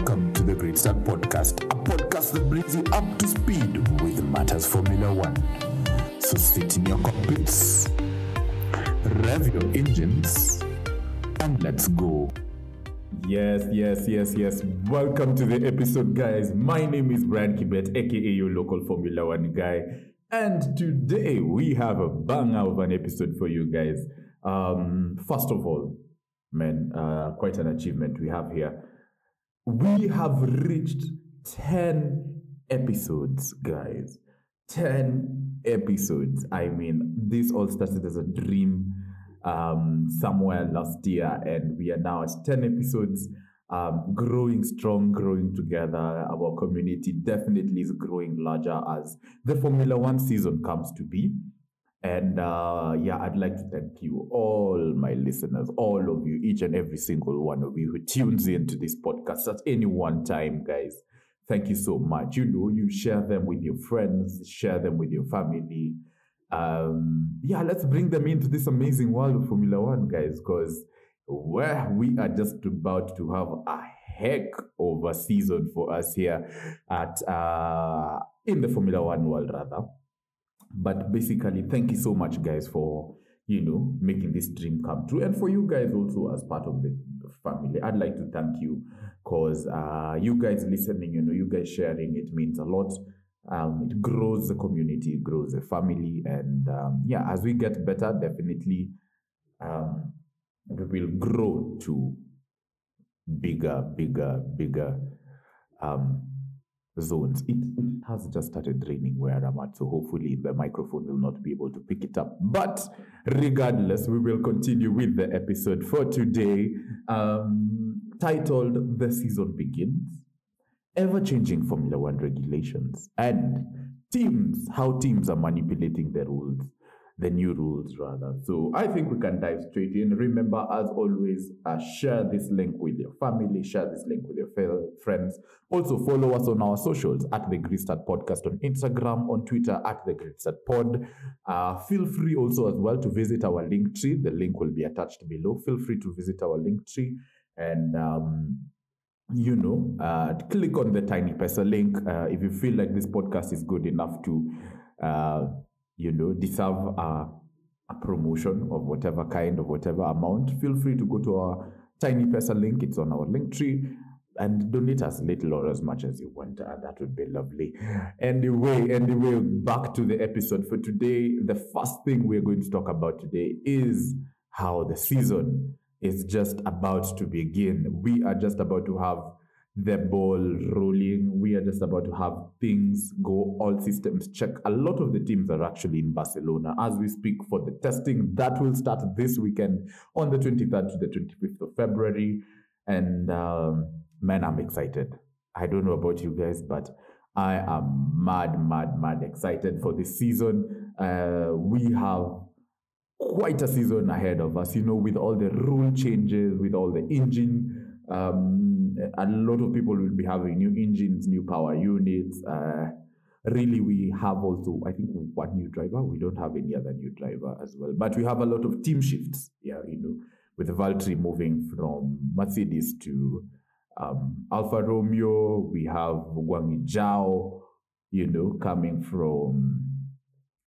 Welcome to the Grid Start Podcast, a podcast that brings you up to speed with matters Formula One. So sit in your cockpits, rev your engines, and let's go. Yes, yes, yes, yes. Welcome to the episode, guys. My name is Brian Kibet, aka your local Formula One guy. And today we have a banger of an episode for you guys. Um, first of all, man, uh, quite an achievement we have here. We have reached 10 episodes, guys. 10 episodes. I mean, this all started as a dream um, somewhere last year, and we are now at 10 episodes. Um, growing strong, growing together. Our community definitely is growing larger as the Formula One season comes to be. And uh, yeah, I'd like to thank you, all my listeners, all of you, each and every single one of you who tunes into this podcast at any one time, guys. Thank you so much. You know, you share them with your friends, share them with your family. Um, yeah, let's bring them into this amazing world of Formula One, guys, because where we are just about to have a heck of a season for us here at uh, in the Formula One world, rather. But basically, thank you so much, guys, for you know making this dream come true, and for you guys also as part of the family. I'd like to thank you because uh, you guys listening, you know, you guys sharing, it means a lot. Um, it grows the community, it grows the family, and um, yeah, as we get better, definitely um, we will grow to bigger, bigger, bigger um, zones. It, has just started raining where I'm at, so hopefully the microphone will not be able to pick it up. But regardless, we will continue with the episode for today, um, titled The Season Begins Ever Changing Formula One Regulations and Teams, how teams are manipulating the rules the new rules rather. So I think we can dive straight in. Remember, as always, uh, share this link with your family, share this link with your friends. Also follow us on our socials at the Great Podcast on Instagram, on Twitter at the Great Pod. Uh, feel free also as well to visit our link tree. The link will be attached below. Feel free to visit our link tree and um, you know, uh, click on the Tiny Pesa link uh, if you feel like this podcast is good enough to uh, you know, deserve a, a promotion of whatever kind, of whatever amount, feel free to go to our Tiny Pesa link. It's on our link tree and donate as little or as much as you want. Uh, that would be lovely. Anyway, anyway, back to the episode for today. The first thing we're going to talk about today is how the season is just about to begin. We are just about to have the ball rolling. We are just about to have things go, all systems check. A lot of the teams are actually in Barcelona as we speak for the testing. That will start this weekend on the 23rd to the 25th of February. And um, man, I'm excited. I don't know about you guys, but I am mad, mad, mad excited for this season. Uh, we have quite a season ahead of us, you know, with all the rule changes, with all the engine. Um, a lot of people will be having new engines, new power units. Uh, really, we have also, I think, one new driver. We don't have any other new driver as well, but we have a lot of team shifts. Yeah, you know, with Valtteri moving from Mercedes to um, Alfa Romeo. We have Guanyu Zhou, you know, coming from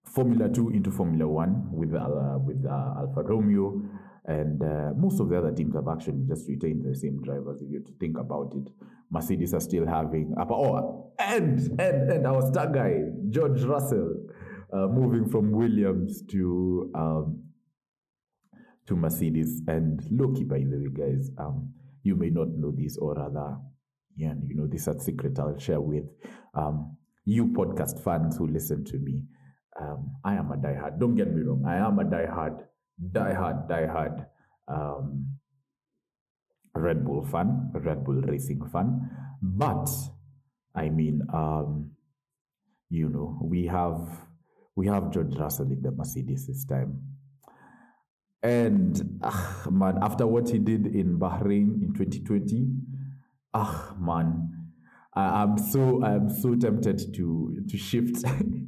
Formula Two into Formula One with uh, with uh, Alfa Romeo. And uh, most of the other teams have actually just retained the same drivers. If you to think about it, Mercedes are still having oh, and and and our star guy George Russell uh, moving from Williams to um, to Mercedes. And Loki, by the way, guys, um, you may not know this, or rather, yeah, you know this a secret I'll share with um, you podcast fans who listen to me. Um, I am a diehard. Don't get me wrong. I am a diehard die hard, die hard um, Red Bull fan, Red Bull racing fan. But I mean, um, you know, we have we have George Russell in the Mercedes this time. And ah, man, after what he did in Bahrain in 2020, ah man, I, am so I'm so tempted to to shift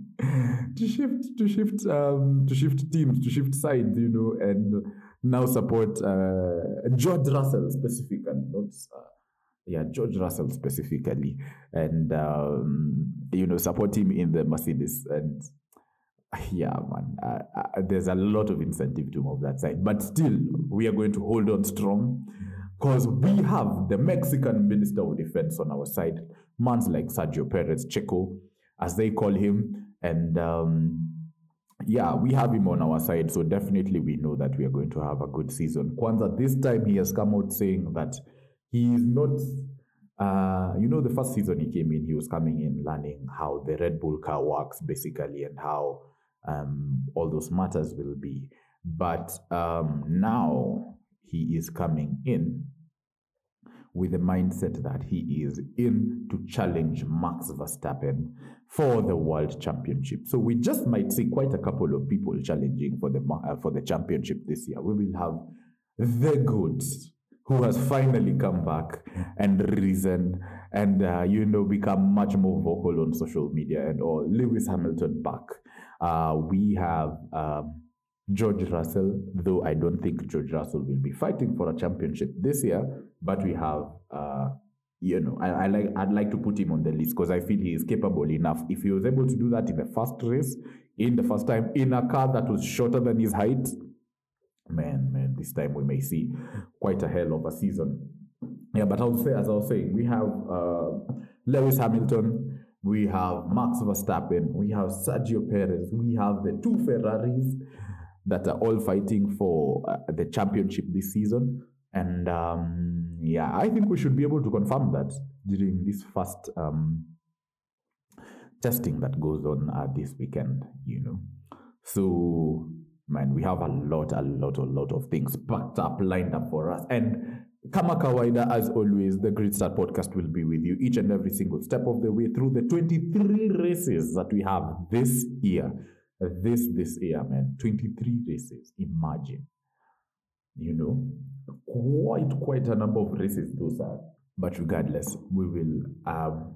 to shift to shift um to shift teams to shift sides you know and now support uh, George Russell specifically not uh, yeah, George Russell specifically, and um, you know, support him in the Mercedes. And yeah, man, uh, uh, there's a lot of incentive to move that side. But still, we are going to hold on strong because we have the Mexican Minister of Defense on our side, mans like Sergio Perez, Checo, as they call him, and um, yeah, we have him on our side. So definitely, we know that we are going to have a good season. Kwanzaa, this time he has come out saying that he is not. Uh, you know, the first season he came in, he was coming in learning how the Red Bull car works, basically, and how um, all those matters will be. But um, now he is coming in with the mindset that he is in to challenge Max Verstappen for the world championship. So we just might see quite a couple of people challenging for the uh, for the championship this year. We will have the goods who has finally come back and risen and uh, you know become much more vocal on social media and all. Lewis Hamilton back. Uh, we have um, George Russell, though I don't think George Russell will be fighting for a championship this year, but we have. Uh, you know, I, I like I'd like to put him on the list because I feel he is capable enough. If he was able to do that in the first race, in the first time, in a car that was shorter than his height, man, man, this time we may see quite a hell of a season. Yeah, but I would say, as I was saying, we have uh, Lewis Hamilton, we have Max Verstappen, we have Sergio Perez, we have the two Ferraris that are all fighting for uh, the championship this season. And um, yeah, I think we should be able to confirm that during this first um, testing that goes on uh, this weekend, you know. So man, we have a lot, a lot, a lot of things packed up, lined up for us. And Kama Kawaida, as always, the Grid Start podcast will be with you each and every single step of the way through the 23 races that we have this year. This, this year, man. 23 races. Imagine. You know, quite, quite a number of races those are. But regardless, we will, um,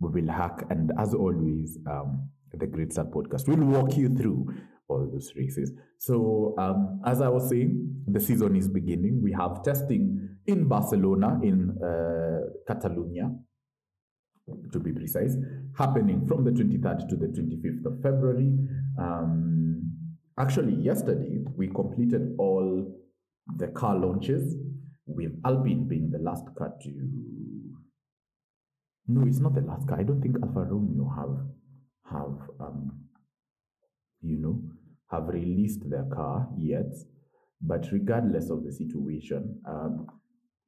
we will hack. And as always, um, the Grid Start podcast will walk you through all those races. So, um, as I was saying, the season is beginning. We have testing in Barcelona, in uh, Catalonia, to be precise, happening from the 23rd to the 25th of February. Um, actually, yesterday we completed all the car launches, with Alpine being the last car to. No, it's not the last car. I don't think Alfa Romeo have have um, you know, have released their car yet. But regardless of the situation, um,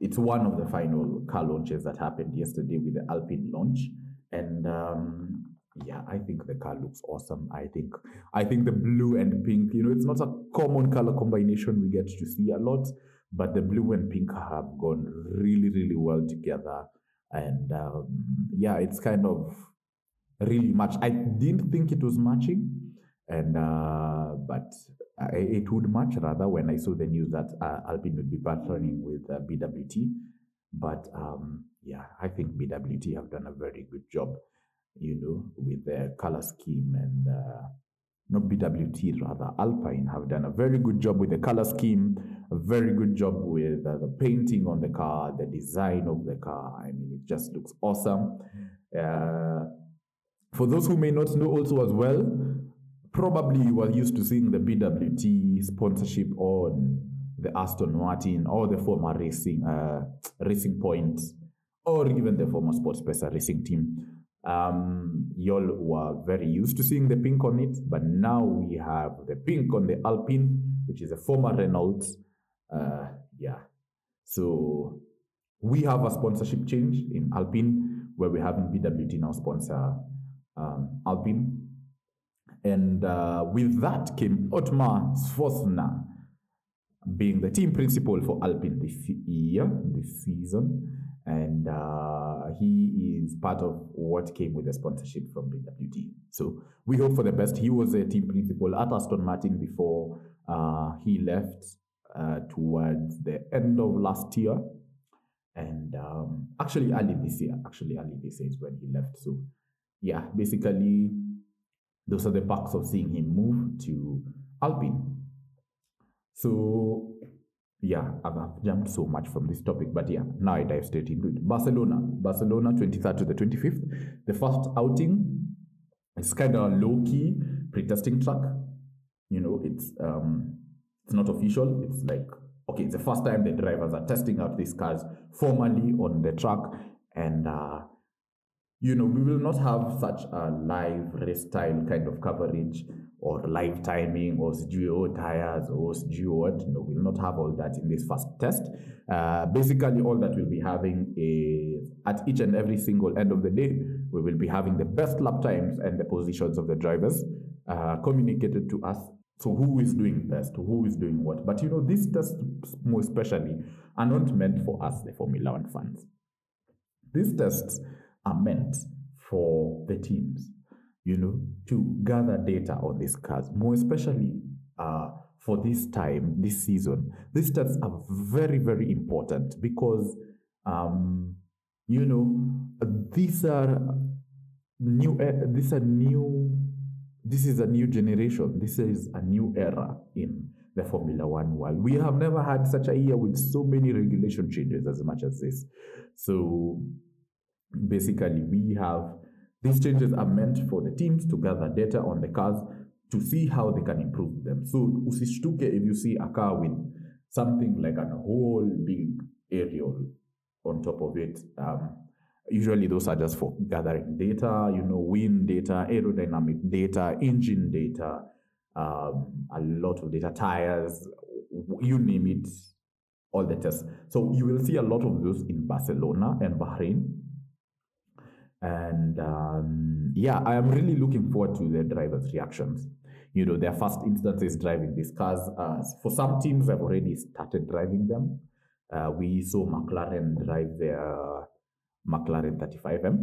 it's one of the final car launches that happened yesterday with the Alpine launch. And um, yeah, I think the car looks awesome. I think I think the blue and pink, you know, it's not a common color combination we get to see a lot, but the blue and pink have gone really, really well together. And um, yeah, it's kind of really much. I didn't think it was matching and uh, but I, it would much rather when I saw the news that uh, Alpine would be partnering with uh, BWT. But um, yeah, I think BWT have done a very good job, you know, with their color scheme and uh, not BWT rather Alpine have done a very good job with the color scheme, a very good job with uh, the painting on the car, the design of the car. I mean, it just looks awesome. Uh, for those who may not know also as well, probably you are used to seeing the BWT sponsorship on the Aston Martin or the former racing uh, Racing Point or even the former Sportpesa racing team. Um, y'all were very used to seeing the pink on it, but now we have the pink on the Alpine, which is a former Renault. Uh, yeah, so we have a sponsorship change in Alpine where we have BWT now sponsor um, Alpine and uh, with that came Otmar Szafnauer, being the team principal for Alpine this year, this season. And uh, he is part of what came with the sponsorship from BWT. So we hope for the best. He was a team principal at Aston Martin before uh, he left uh, towards the end of last year. And um, actually, early this year, actually, early this year is when he left. So, yeah, basically, those are the perks of seeing him move to Alpine. So yeah, I've, I've jumped so much from this topic, but yeah, now I dive straight into it. Barcelona, Barcelona, 23rd to the 25th. The first outing, it's kind of low key pre-testing track. You know, it's um, it's not official. It's like okay, it's the first time the drivers are testing out these cars formally on the track, and uh, you know, we will not have such a live race style kind of coverage or live timing or sijui tires or sijui what. No, we'll not have all that in this first test. Uh, basically, all that we'll be having is at each and every single end of the day, we will be having the best lap times and the positions of the drivers uh, communicated to us. So who is doing best, who is doing what. But you know, these tests more especially are not meant for us, the Formula One fans. These tests are meant for the teams, you know, to gather data on these cars, more especially uh, for this time, this season. These stats are very, very important because, um, you know, these are new. Uh, these are new. This is a new generation. This is a new era in the Formula One world. We have never had such a year with so many regulation changes as much as this. So basically we have these changes are meant for the teams to gather data on the cars to see how they can improve them. So usishtuke if you see a car with something like a whole big aerial on top of it. Um, usually those are just for gathering data, you know, wind data, aerodynamic data, engine data, um, a lot of data, tires, you name it, all the tests. So you will see a lot of those in Barcelona and Bahrain and um, yeah, I am really looking forward to the drivers' reactions. You know, their first instances driving these cars. Uh, for some teams, I've already started driving them. Uh, we saw McLaren drive their McLaren 35M.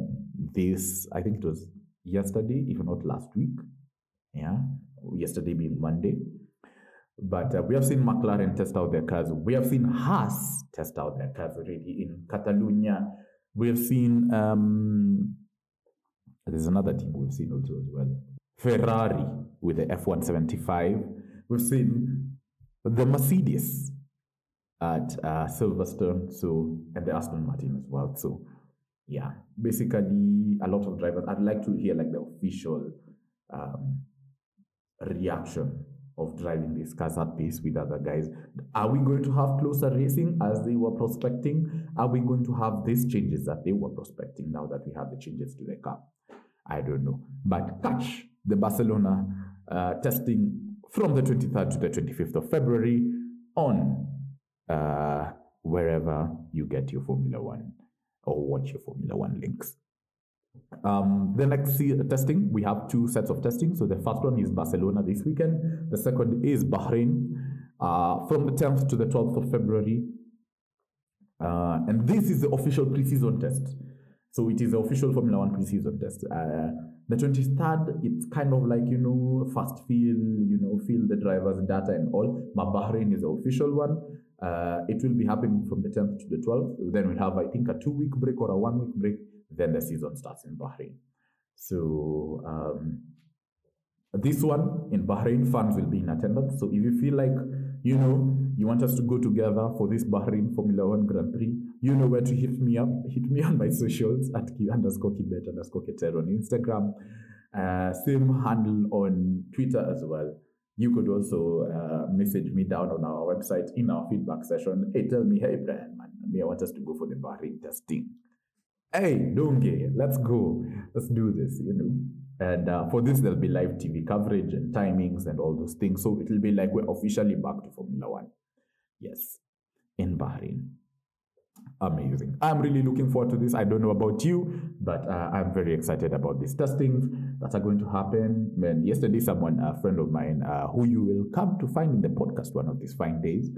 This, I think it was yesterday, if not last week. Yeah, yesterday being Monday. But uh, we have seen McLaren test out their cars. We have seen Haas test out their cars already in Catalonia we have seen, um, there's another team we've seen also as well. Ferrari with the F175. We've seen the Mercedes at uh, Silverstone, so and the Aston Martin as well. So, yeah, basically a lot of drivers. I'd like to hear like the official um, reaction of driving these cars at pace with other guys. Are we going to have closer racing as they were prospecting? Are we going to have these changes that they were prospecting now that we have the changes to the car? I don't know. But catch the Barcelona uh, testing from the 23rd to the 25th of February on uh, wherever you get your Formula One or watch your Formula One links. Um, the next testing, we have two sets of testing. So the first one is Barcelona this weekend. The second is Bahrain uh, from the 10th to the 12th of February. Uh, and this is the official preseason test. So it is the official Formula One preseason test. Uh, the 23rd, it's kind of like, you know, fast feel, you know, feel the driver's data and all. But Bahrain is the official one. Uh, it will be happening from the 10th to the 12th. Then we'll have, I think, a two week break or a one week break then the season starts in Bahrain. So um, this one in Bahrain, fans will be in attendance. So if you feel like you know you want us to go together for this Bahrain Formula One Grand Prix, you know where to hit me up. Hit me on my socials at underscore kibet underscore keter on Instagram. Uh, same handle on Twitter as well. You could also uh, message me down on our website in our feedback session. Hey, tell me, hey, Brian, man, I want us to go for the Bahrain testing hey, don't get let's go, let's do this, you know. And uh, for this, there'll be live TV coverage and timings and all those things. So it'll be like we're officially back to Formula One. Yes, in Bahrain. Amazing. I'm really looking forward to this. I don't know about you, but uh, I'm very excited about these testings that are going to happen. And yesterday, someone, a friend of mine, uh, who you will come to find in the podcast one of these fine days,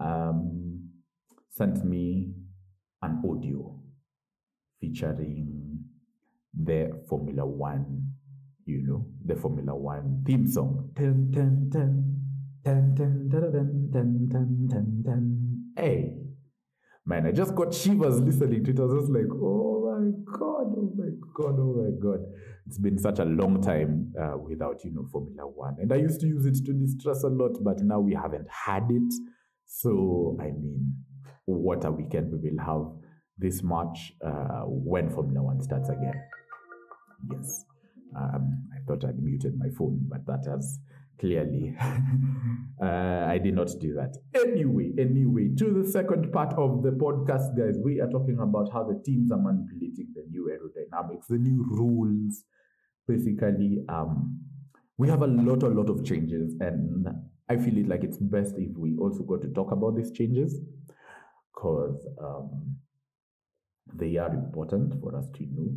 um, sent me an audio featuring the Formula One, you know, the Formula One theme song. Dun, dun, dun. Dun, dun, dun, dun, dun, dun, dun. Hey, man, I just got shivers listening to it. I was just like, oh my God, oh my God, oh my God. It's been such a long time uh, without, you know, Formula One. And I used to use it to distress a lot, but now we haven't had it. So, I mean, what a weekend we will have this March uh, when Formula One starts again. Yes. Um, I thought I'd muted my phone, but that has clearly uh, I did not do that. Anyway, anyway, to the second part of the podcast, guys, we are talking about how the teams are manipulating the new aerodynamics, the new rules. Basically, um, we have a lot, a lot of changes, and I feel it like it's best if we also go to talk about these changes because um, they are important for us to know.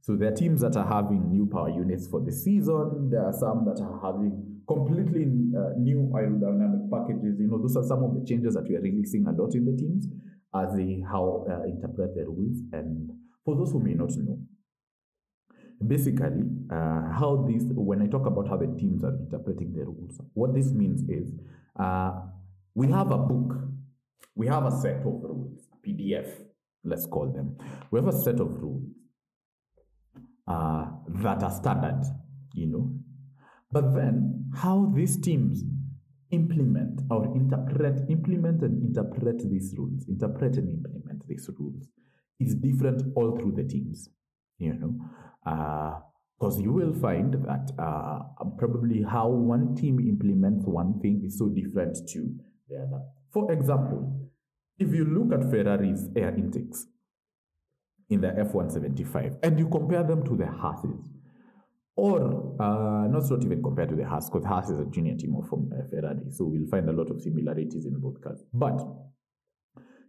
So there are teams that are having new power units for the season. There are some that are having completely uh, new aerodynamic packages. You know, those are some of the changes that we are really seeing a lot in the teams as they how uh, interpret the rules. And for those who may not know, basically, uh, how this when I talk about how the teams are interpreting the rules, what this means is uh, we have a book, we have a set of rules, PDF, let's call them. We have a set of rules uh, that are standard, you know. But then how these teams implement or interpret, implement and interpret these rules, interpret and implement these rules is different all through the teams, you know. Because uh, you will find that uh, probably how one team implements one thing is so different to the other. For example, if you look at Ferrari's air intakes, in the F175 and you compare them to the Haas's, or uh, not not even compared to the Haas, because Haas is a junior team of uh, Ferrari, so we'll find a lot of similarities in both cars. But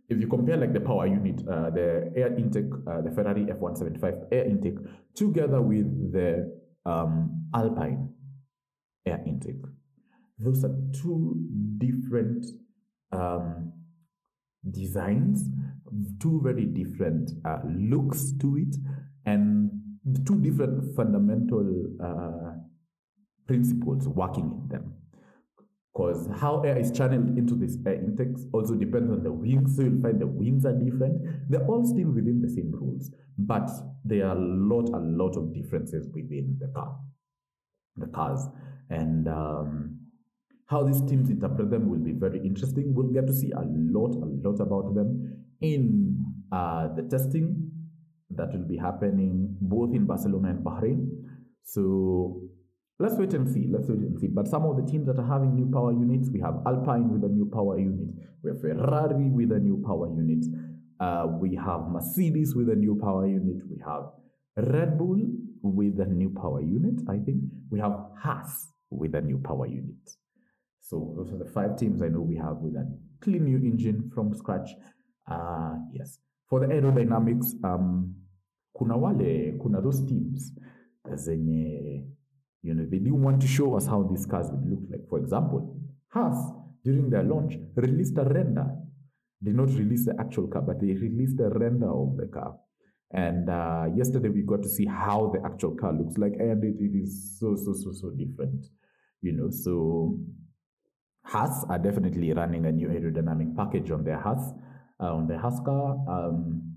if you compare like the power unit, uh, the air intake, uh, the Ferrari F175 air intake, together with the um, Alpine air intake, those are two different um, designs two very different uh, looks to it and two different fundamental uh, principles working in them. Because how air is channeled into this air intakes also depends on the wings. So you'll find the wings are different. They're all still within the same rules, but there are a lot, a lot of differences within the car, the cars. And um, how these teams interpret them will be very interesting. We'll get to see a lot, a lot about them in uh, the testing that will be happening both in Barcelona and Bahrain. So let's wait and see. Let's wait and see. But some of the teams that are having new power units, we have Alpine with a new power unit, we have Ferrari with a new power unit, uh, we have Mercedes with a new power unit, we have Red Bull with a new power unit, I think. We have Haas with a new power unit. So those are the five teams I know we have with a clean new engine from scratch. Uh, yes. For the aerodynamics, um, kuna wale, kuna those teams zenye, you know, they didn't want to show us how these cars would look like. For example, Haas, during their launch, released a render. They not release the actual car, but they released a render of the car. And uh, yesterday we got to see how the actual car looks like, and it, it is so, so, so, so different. You know, so Haas are definitely running a new aerodynamic package on their Haas uh, on the Husker. Um,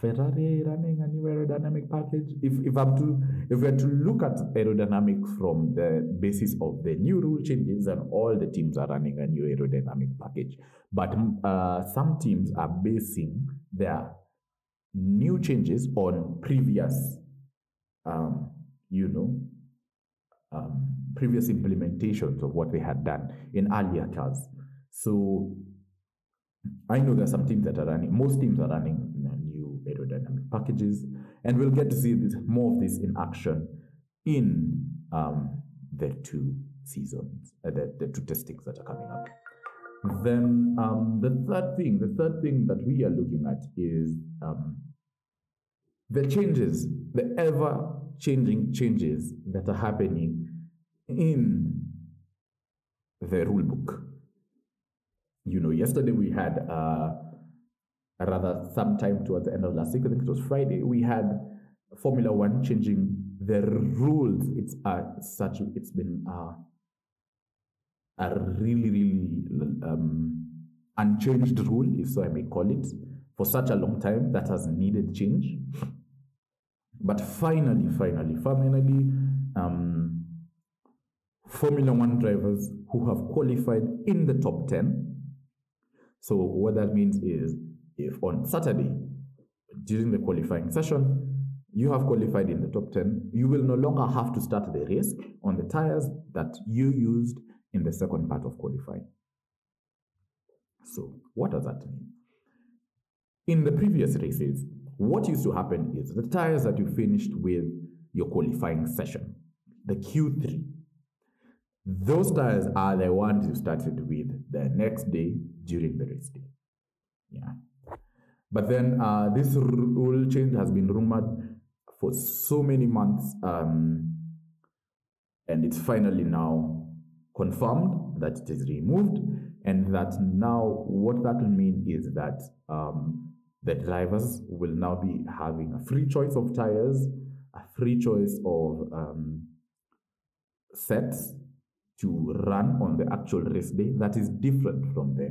Ferrari running a new aerodynamic package. If if I'm to if we're to look at aerodynamic from the basis of the new rule changes, and all the teams are running a new aerodynamic package. But uh, some teams are basing their new changes on previous, um, you know, um, previous implementations of what they had done in earlier cars. So I know there are some teams that are running, most teams are running new aerodynamic packages, and we'll get to see this, more of this in action in um, the two seasons, uh, the, the two testings that are coming up. Then um, the third thing, the third thing that we are looking at is um, the changes, the ever changing changes that are happening in the rule book you know, yesterday we had uh, rather sometime towards the end of last week, I think it was Friday, we had Formula One changing the rules. It's uh, such it's been uh, a really really um, unchanged rule, if so I may call it, for such a long time that has needed change. But finally, finally, finally, um, Formula One drivers who have qualified in the top 10. So, what that means is if on Saturday, during the qualifying session, you have qualified in the top 10, you will no longer have to start the race on the tires that you used in the second part of qualifying. So, what does that mean? In the previous races, what used to happen is the tires that you finished with your qualifying session, the Q3, those tires are the ones you started with the next day during the race day. Yeah. But then uh, this rule change has been rumored for so many months, um, and it's finally now confirmed that it is removed, and that now what that will mean is that um, the drivers will now be having a free choice of tires, a free choice of um, sets to run on the actual race day that is different from the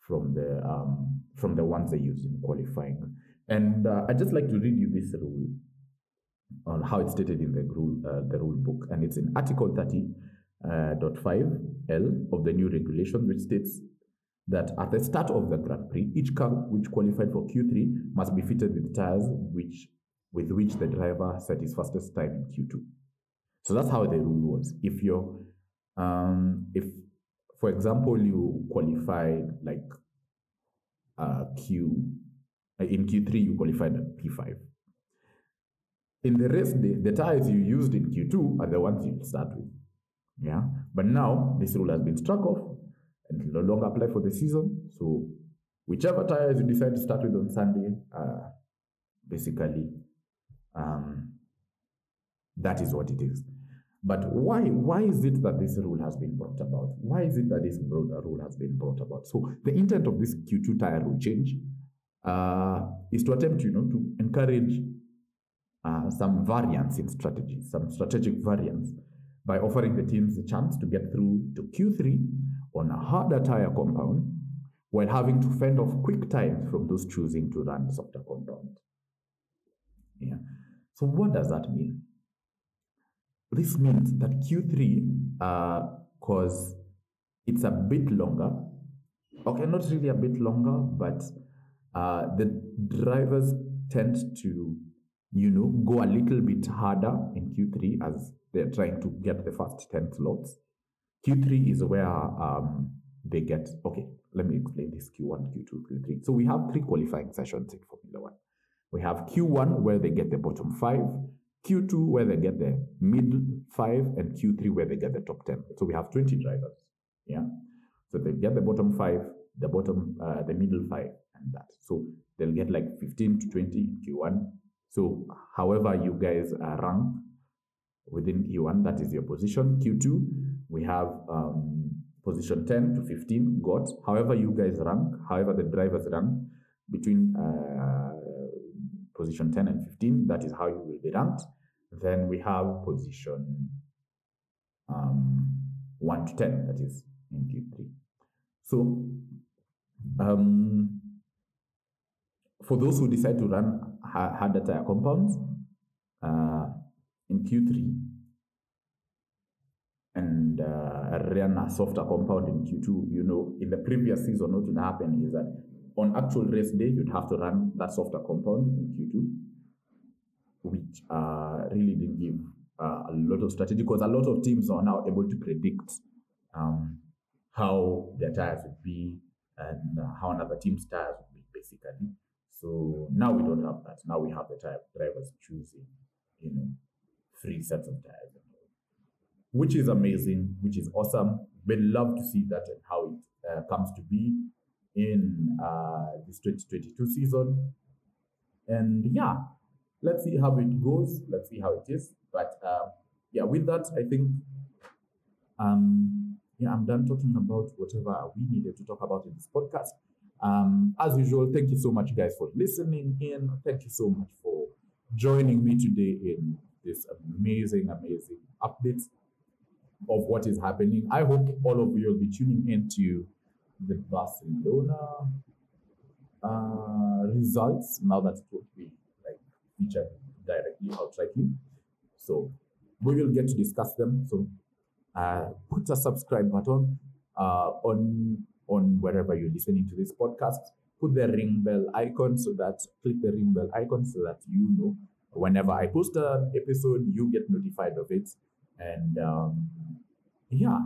from the um, from the ones they use in qualifying. And uh, I just like to read you this rule on how it's stated in the rule uh, the rule book, and it's in Article 30.5 uh, L of the new regulation, which states that at the start of the Grand Prix, each car which qualified for Q3 must be fitted with tires which with which the driver set his fastest time in Q2. So that's how the rule was. If you're um, if for example you qualified like uh, Q uh, in Q3 you qualified at P5. In the rest, day, the tires you used in Q2 are the ones you start with. Yeah. But now this rule has been struck off and no longer apply for the season. So whichever tires you decide to start with on Sunday, uh, basically um, that is what it is. But why, why is it that this rule has been brought about? Why is it that this broader rule has been brought about? So the intent of this Q2 tire rule change uh, is to attempt, you know, to encourage uh, some variance in strategies, some strategic variance by offering the teams a chance to get through to Q3 on a harder tire compound while having to fend off quick times from those choosing to run softer compound. Yeah. So what does that mean? This means that Q3, because uh, it's a bit longer, okay, not really a bit longer, but uh, the drivers tend to, you know, go a little bit harder in Q3 as they're trying to get the first 10 slots. Q3 is where um, they get, okay, let me explain this Q1, Q2, Q3. So we have three qualifying sessions in Formula One. We have Q1 where they get the bottom five, Q2 where they get the middle five, and Q3 where they get the top 10. So we have 20 drivers. Yeah. So they get the bottom five, the bottom, uh, the middle five, and that. So they'll get like 15 to 20 in Q1. So however you guys uh, rank within Q1, that is your position. Q2, we have um, position 10 to 15 got. However you guys rank, however the drivers rank between uh, position 10 and 15. That is how you will be ranked. Then we have position um, 1 to 10, that is in Q3. So, um, for those who decide to run harder tire compounds uh, in Q3 and uh, run a softer compound in Q2, you know, in the previous season, what would happen is that on actual race day, you'd have to run that softer compound in Q2, which uh, really didn't give uh, a lot of strategy because a lot of teams are now able to predict um, how their tires would be and uh, how another team's tires would be, basically. So now we don't have that. Now we have the tire drivers choosing, you know, three sets of tires, which is amazing, which is awesome. We'd love to see that and how it uh, comes to be in uh, this 2022 season. And yeah, let's see how it goes. Let's see how it is. But uh, yeah, with that, I think um, yeah, I'm done talking about whatever we needed to talk about in this podcast. Um, as usual, thank you so much, guys, for listening in. Thank you so much for joining me today in this amazing, amazing update of what is happening. I hope all of you will be tuning into the Barcelona uh, results now that it will be like featured directly outrightly. So we will get to discuss them. So uh, put a subscribe button uh, on on wherever you're listening to this podcast. Put the ring bell icon so that click the ring bell icon so that you know whenever I post an episode, you get notified of it. And um, yeah,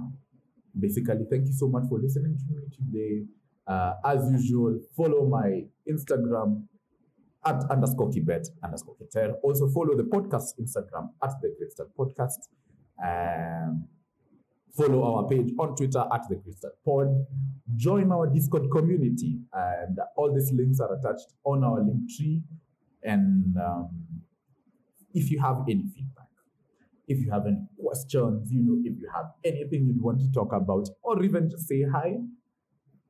basically, thank you so much for listening to me today. Uh, as usual, follow my Instagram at underscore Kibet underscore Keter. Also follow the podcast Instagram at the Start Podcast. Um, follow our page on Twitter at the Crystal Pod. Join our Discord community, and all these links are attached on our link tree. And um, if you have any feedback, if you have any questions, you know, if you have anything you'd want to talk about, or even just say hi,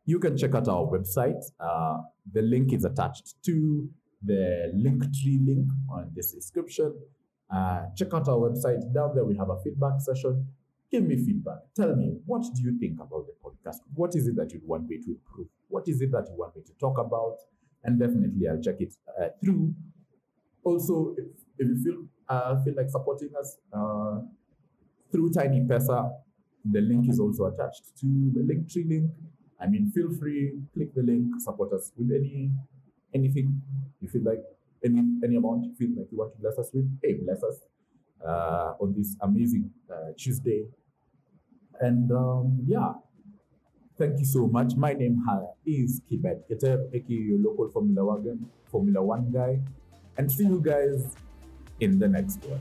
you can check out our website. Uh, the link is attached to the link tree link on this description. Uh, check out our website. Down there, we have a feedback session. Give me feedback. Tell me, what do you think about the podcast? What is it that you'd want me to improve? What is it that you want me to talk about? And definitely, I'll check it uh, through. Also, if, if you feel uh, feel like supporting us uh, through Tiny Pesa, the link is also attached to the link tree link. I mean, feel free, click the link, support us with any anything you feel like any any amount you feel like you want to bless us with. Hey, bless us uh, on this amazing uh, Tuesday. And um, yeah, thank you so much. My name is Kibet Keter, aka your local Formula One, Formula One guy, and see you guys in the next one.